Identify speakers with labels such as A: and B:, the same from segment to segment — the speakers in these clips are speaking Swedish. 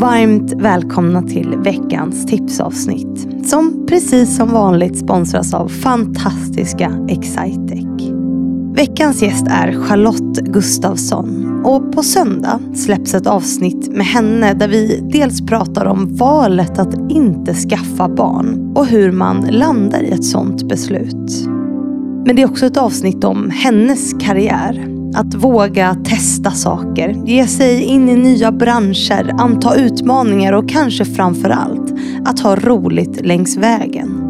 A: Varmt välkomna till veckans tipsavsnitt som precis som vanligt sponsras av fantastiska Excitec. Veckans gäst är Charlotte Gustafsson och på söndag släpps ett avsnitt med henne där vi dels pratar om valet att inte skaffa barn och hur man landar i ett sådant beslut. Men det är också ett avsnitt om hennes karriär. Att våga testa saker, ge sig in i nya branscher, anta utmaningar och kanske framför allt att ha roligt längs vägen.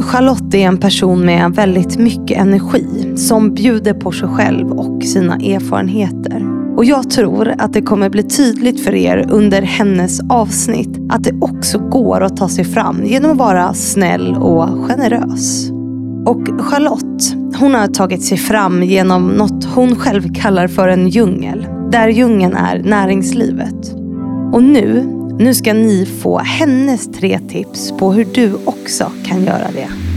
A: Charlotte är en person med väldigt mycket energi som bjuder på sig själv och sina erfarenheter. Och jag tror att det kommer bli tydligt för er under hennes avsnitt att det också går att ta sig fram genom att vara snäll och generös. Och Charlotte, hon har tagit sig fram genom något hon själv kallar för en djungel. Där djungeln är näringslivet. Och nu, nu ska ni få hennes tre tips på hur du också kan göra det.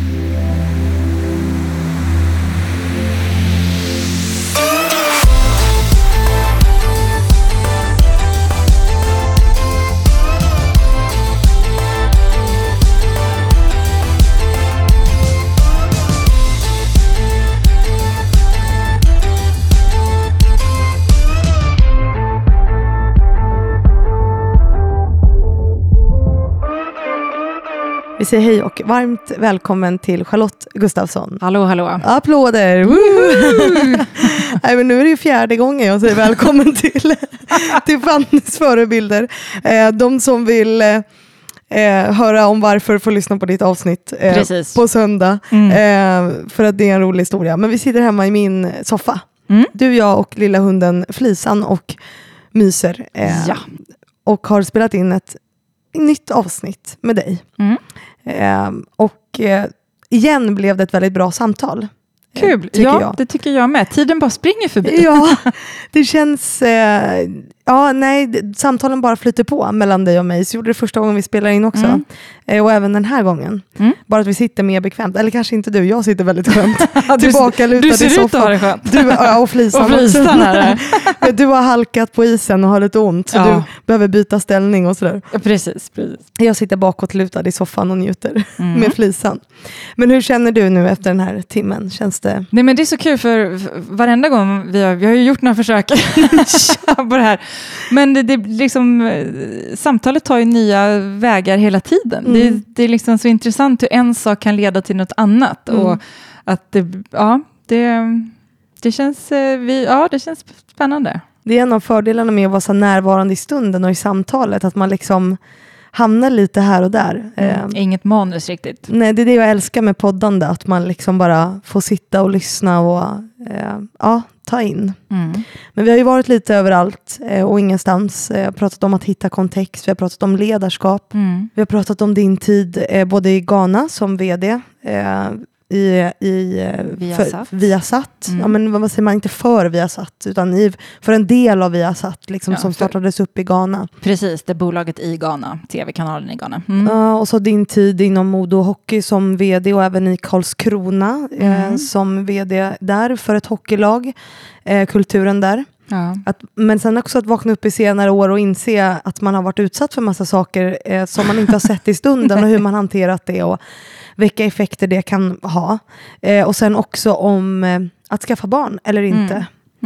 A: Vi säger hej och varmt välkommen till Charlotte Gustafsson.
B: Hallå, hallå.
A: Applåder! Nej, men nu är det ju fjärde gången jag säger välkommen till, till Fannys förebilder. Eh, de som vill eh, höra om varför får lyssna på ditt avsnitt eh, på söndag. Mm. Eh, för att det är en rolig historia. Men vi sitter hemma i min soffa. Mm. Du, jag och lilla hunden Flisan och myser. Ja. Och har spelat in ett nytt avsnitt med dig. Mm. Eh, och eh, igen blev det ett väldigt bra samtal.
B: Kul, ja jag. det tycker jag med. Tiden bara springer förbi.
A: Ja, det känns... Eh, ja, nej, samtalen bara flyter på mellan dig och mig. Så gjorde det första gången vi spelade in också. Mm. Eh, och även den här gången. Mm. Bara att vi sitter mer bekvämt. Eller kanske inte du, jag sitter väldigt skönt. Tillbaka lutad
B: i soffan. Du ser ut att ha det skönt.
A: Du, ja, och flisan, och flisan också. du har halkat på isen och har lite ont. Så ja. du behöver byta ställning och sådär.
B: Ja, precis, precis.
A: Jag sitter bakåt lutad i soffan och njuter mm. med flisan. Men hur känner du nu efter den här timmen? Känns det...
B: Nej, men det är så kul för varenda gång vi har, vi har ju gjort några försök på det här. Men det, det liksom, eh, samtalet tar ju nya vägar hela tiden. Mm. Det, det, är liksom så intressant hur en sak kan leda till något annat. Mm. Och att det, ja, det, det, känns, eh, vi, ja, det känns spännande.
A: Det är en av fördelarna med att vara så närvarande i stunden och i samtalet, att man liksom hamnar lite här och där.
B: Mm, eh, inget manus riktigt.
A: Nej, det är det jag älskar med poddande, att man liksom bara får sitta och lyssna och eh, ja, ta in. Mm. Men vi har ju varit lite överallt eh, och ingenstans. Vi har pratat om att hitta kontext, vi har pratat om ledarskap, mm. vi har pratat om din tid eh, både i Ghana som vd, eh, i, i
B: Viasat.
A: För, Viasat. Mm. Ja, men vad säger man, inte för Viasat, utan i, för en del av Viasat liksom, ja, som startades upp i Ghana.
B: Precis, det bolaget i Ghana, tv-kanalen i Ghana.
A: Mm. Uh, och så din tid inom Modo Hockey som vd och även i Karlskrona eh, mm. eh, som vd där för ett hockeylag, eh, kulturen där. Ja. Att, men sen också att vakna upp i senare år och inse att man har varit utsatt för massa saker eh, som man inte har sett i stunden och hur man hanterat det. Och, vilka effekter det kan ha. Eh, och sen också om eh, att skaffa barn eller inte. Mm.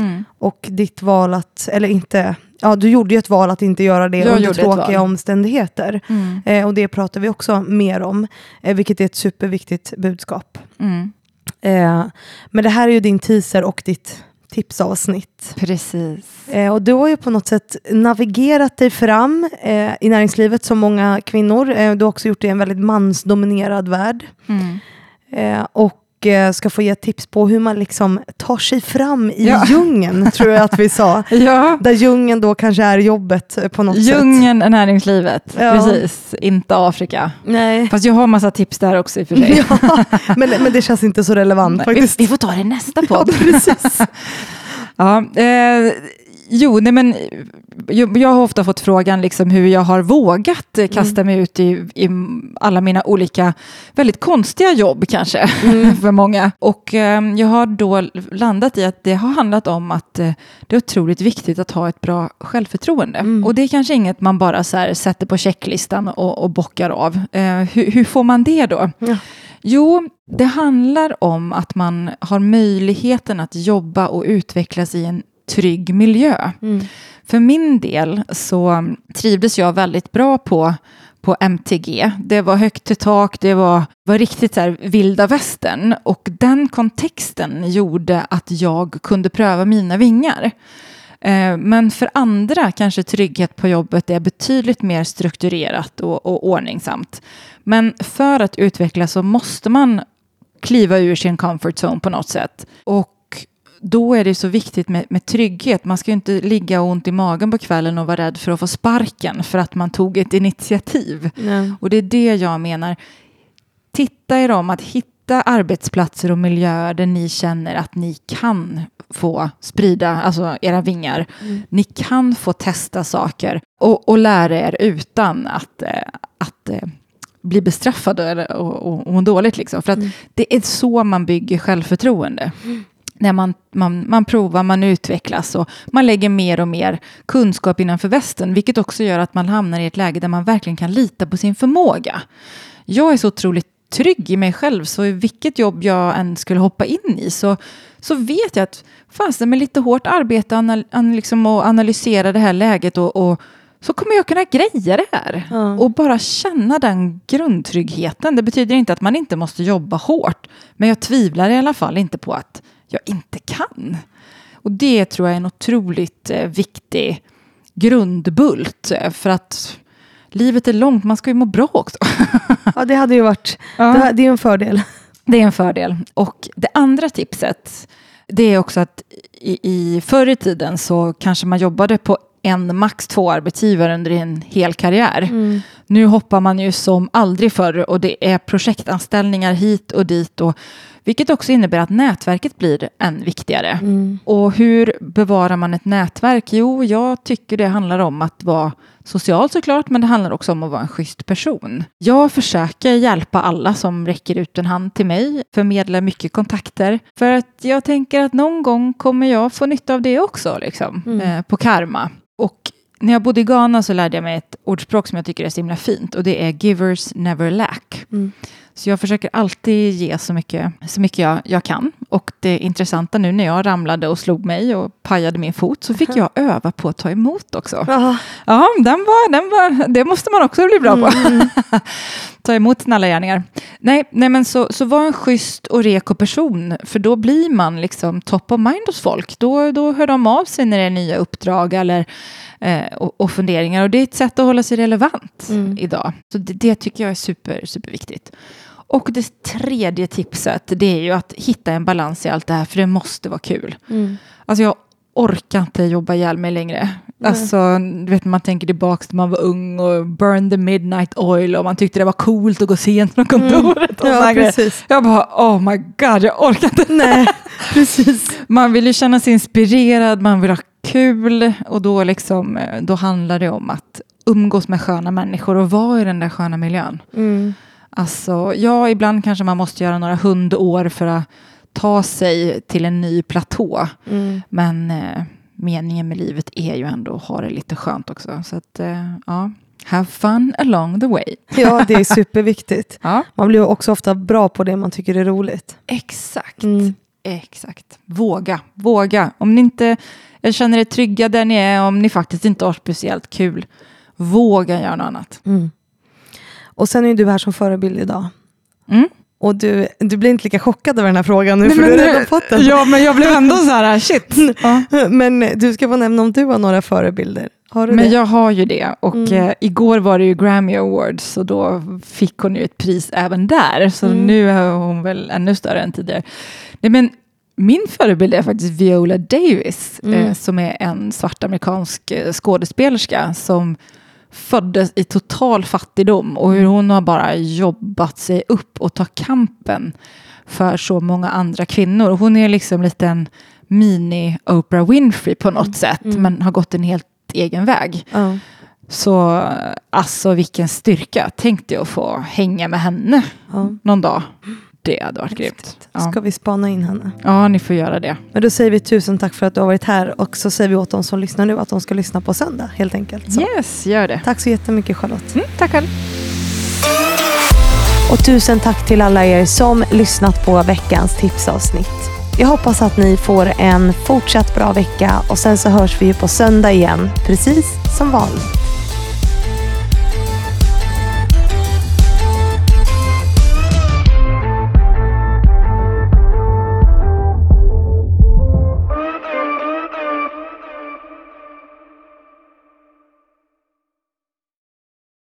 A: Mm. Och ditt val att, eller inte, ja du gjorde ju ett val att inte göra det Jag under tråkiga omständigheter. Mm. Eh, och det pratar vi också mer om, eh, vilket är ett superviktigt budskap. Mm. Eh, men det här är ju din teaser och ditt tipsavsnitt.
B: Precis.
A: Eh, och du har ju på något sätt navigerat dig fram eh, i näringslivet som många kvinnor. Eh, du har också gjort det i en väldigt mansdominerad värld. Mm. Eh, och ska få ge tips på hur man liksom tar sig fram i ja. djungeln, tror jag att vi sa. ja. Där djungeln då kanske är jobbet eh, på något
B: djungeln sätt. Djungeln är näringslivet, ja. precis. Inte Afrika. Nej. Fast jag har massa tips där också i och för sig.
A: Ja, men, men det känns inte så relevant faktiskt.
B: Vi, vi får ta det i nästa podd.
A: Ja, precis.
B: ja, eh, Jo, nej men jag, har ofta fått frågan liksom hur jag har vågat kasta mig ut i, i alla mina olika väldigt konstiga jobb kanske för många. Och eh, jag har då landat i att det har handlat om att eh, det är otroligt viktigt att ha ett bra självförtroende. Och det är kanske inget man bara så sätter på checklistan och, och bockar av. Eh, hur, hur får man det då?
A: Ja.
B: Jo, det handlar om att man har möjligheten att jobba och utvecklas i en trygg miljö. För min del så trivdes jag väldigt bra på, på MTG. Det var högt till tak, det var, var riktigt så här vilda västern och den kontexten gjorde att jag kunde pröva mina vingar. Eh, Men för andra kanske trygghet på jobbet är betydligt mer strukturerat och, och ordningsamt. Men för att utvecklas så måste man kliva ur sin comfort zone på något sätt. Och då är det så viktigt med, med trygghet. Man ska ju inte ligga och ont i magen på kvällen och vara rädd för att få sparken för att man tog ett initiativ.
A: Ja.
B: Och det är det jag menar. Titta er om att hitta arbetsplatser och miljöer där ni känner att ni kan få sprida alltså era vingar. Ni kan få testa saker och, och lära er utan att, eh, att eh, bli bestraffade eller, och, och, och må dåligt. Liksom. För att det är så man bygger självförtroende. När man, man, man provar, man utvecklas och man lägger mer och mer kunskap innanför västen, vilket också gör att man hamnar i ett läge där man verkligen kan lita på sin förmåga. Jag är så otroligt trygg i mig själv, så i vilket jobb jag än skulle hoppa in i så, så vet jag att fanns det med lite hårt arbete anal, an, liksom, och analysera det här läget och, och så kommer jag kunna greja det här.
A: Ja.
B: Och bara känna den grundtryggheten. Det betyder inte att man inte måste jobba hårt. Men jag tvivlar i alla fall inte på att jag inte kan. Och det tror jag är en otroligt eh, viktig grundbult. eh, För att livet är långt, man ska ju må bra också.
A: ja, det hade ju varit,
B: Ja.
A: det, är en fördel.
B: Det är en fördel. Och det andra tipset, det är också att i, i förr i tiden så kanske man jobbade på en, max två arbetsgivare under en hel karriär. Nu hoppar man ju som aldrig förr och det är projektanställningar hit och dit. Och, vilket också innebär att nätverket blir än viktigare. Och hur bevarar man ett nätverk? Jo, jag tycker det handlar om att vara social såklart, men det handlar också om att vara en schysst person. Jag försöker hjälpa alla som räcker ut en hand till mig, förmedlar mycket kontakter, för att jag tänker att någon gång kommer jag få nytta av det också, liksom, eh, på karma. Och när jag bodde i Ghana så lärde jag mig ett ordspråk som jag tycker är så himla fint och det är givers never lack. Så jag försöker alltid ge så mycket, så mycket jag, jag kan. Och det intressanta nu när jag ramlade och slog mig och pajade min fot så fick jag öva på att ta emot också.
A: Ja.
B: Ja, den var, den var, det måste man också bli bra på. Ta emot snälla gärningar. Nej, nej men så, så var en schysst och reko person, för då blir man liksom top of mind hos folk. Då, då hör de av sig när det är nya uppdrag eller, eh, och, och funderingar. Och det är ett sätt att hålla sig relevant idag. Så det, det tycker jag är super, superviktigt. Och det tredje tipset, det är ju att hitta en balans i allt det här, för det måste vara kul. Alltså jag orkar inte jobba ihjäl mig längre. Alltså, du vet, man tänker tillbaka när man var ung och burn the midnight oil och man tyckte det var coolt att gå sent från kontoret. Och
A: Ja, precis.
B: Jag bara, oh my god, jag orkar inte.
A: Nej, precis.
B: Man vill ju känna sig inspirerad, man vill ha kul och då, liksom, eh, då handlar det om att umgås med sköna människor och vara i den där sköna miljön.
A: Mm.
B: Alltså, ja, ibland kanske man måste göra några hundår för att ta sig till en ny platå.
A: Mm.
B: Men eh, meningen med livet är ju ändå att ha det lite skönt också. Så att, eh, ja, have fun along the way.
A: Ja, det är superviktigt.
B: Ja,
A: Man blir också ofta bra på det man tycker är roligt.
B: exakt.
A: Mm.
B: Exakt. Våga, våga. Om ni inte känner er trygga där ni är, om ni faktiskt inte har speciellt kul, våga göra något annat.
A: Mm. Och sen är du här som förebild idag.
B: Mm.
A: Och du, du blir inte lika chockad över den här frågan nu, för du har redan fått den.
B: Ja, men jag blev ändå så här, shit. Ja.
A: Men du ska få nämna om du har några förebilder. Har du
B: Men
A: det?
B: jag har ju det och
A: Mm.
B: eh, igår var det ju Grammy Awards och då fick hon ju ett pris även där. Så
A: Mm.
B: nu är hon väl ännu större än tidigare. Nej, men min förebild är faktiskt Viola Davis
A: Mm.
B: eh, som är en svart amerikansk eh, skådespelerska som föddes i total fattigdom och hur hon har bara jobbat sig upp och ta kampen för så många andra kvinnor. Hon är liksom lite en mini Oprah Winfrey på något
A: Mm.
B: sätt,
A: Mm.
B: men har gått en helt egen väg.
A: Ja.
B: Så alltså vilken styrka. Tänk dig att få hänga med henne någon dag. Det hade varit grymt. Ja.
A: Ska vi spana in henne?
B: ja, ni får göra det.
A: Men då säger vi tusen tack för att du har varit här och så säger vi åt de som lyssnar nu att de ska lyssna på söndag helt enkelt. Så.
B: Yes, gör det.
A: Tack så jättemycket Charlotte.
B: Mm, tack själv.
A: Och tusen tack till alla er som lyssnat på veckans tipsavsnitt. Jag hoppas att ni får en fortsatt bra vecka och sen så hörs vi ju på söndag igen, precis som vanligt.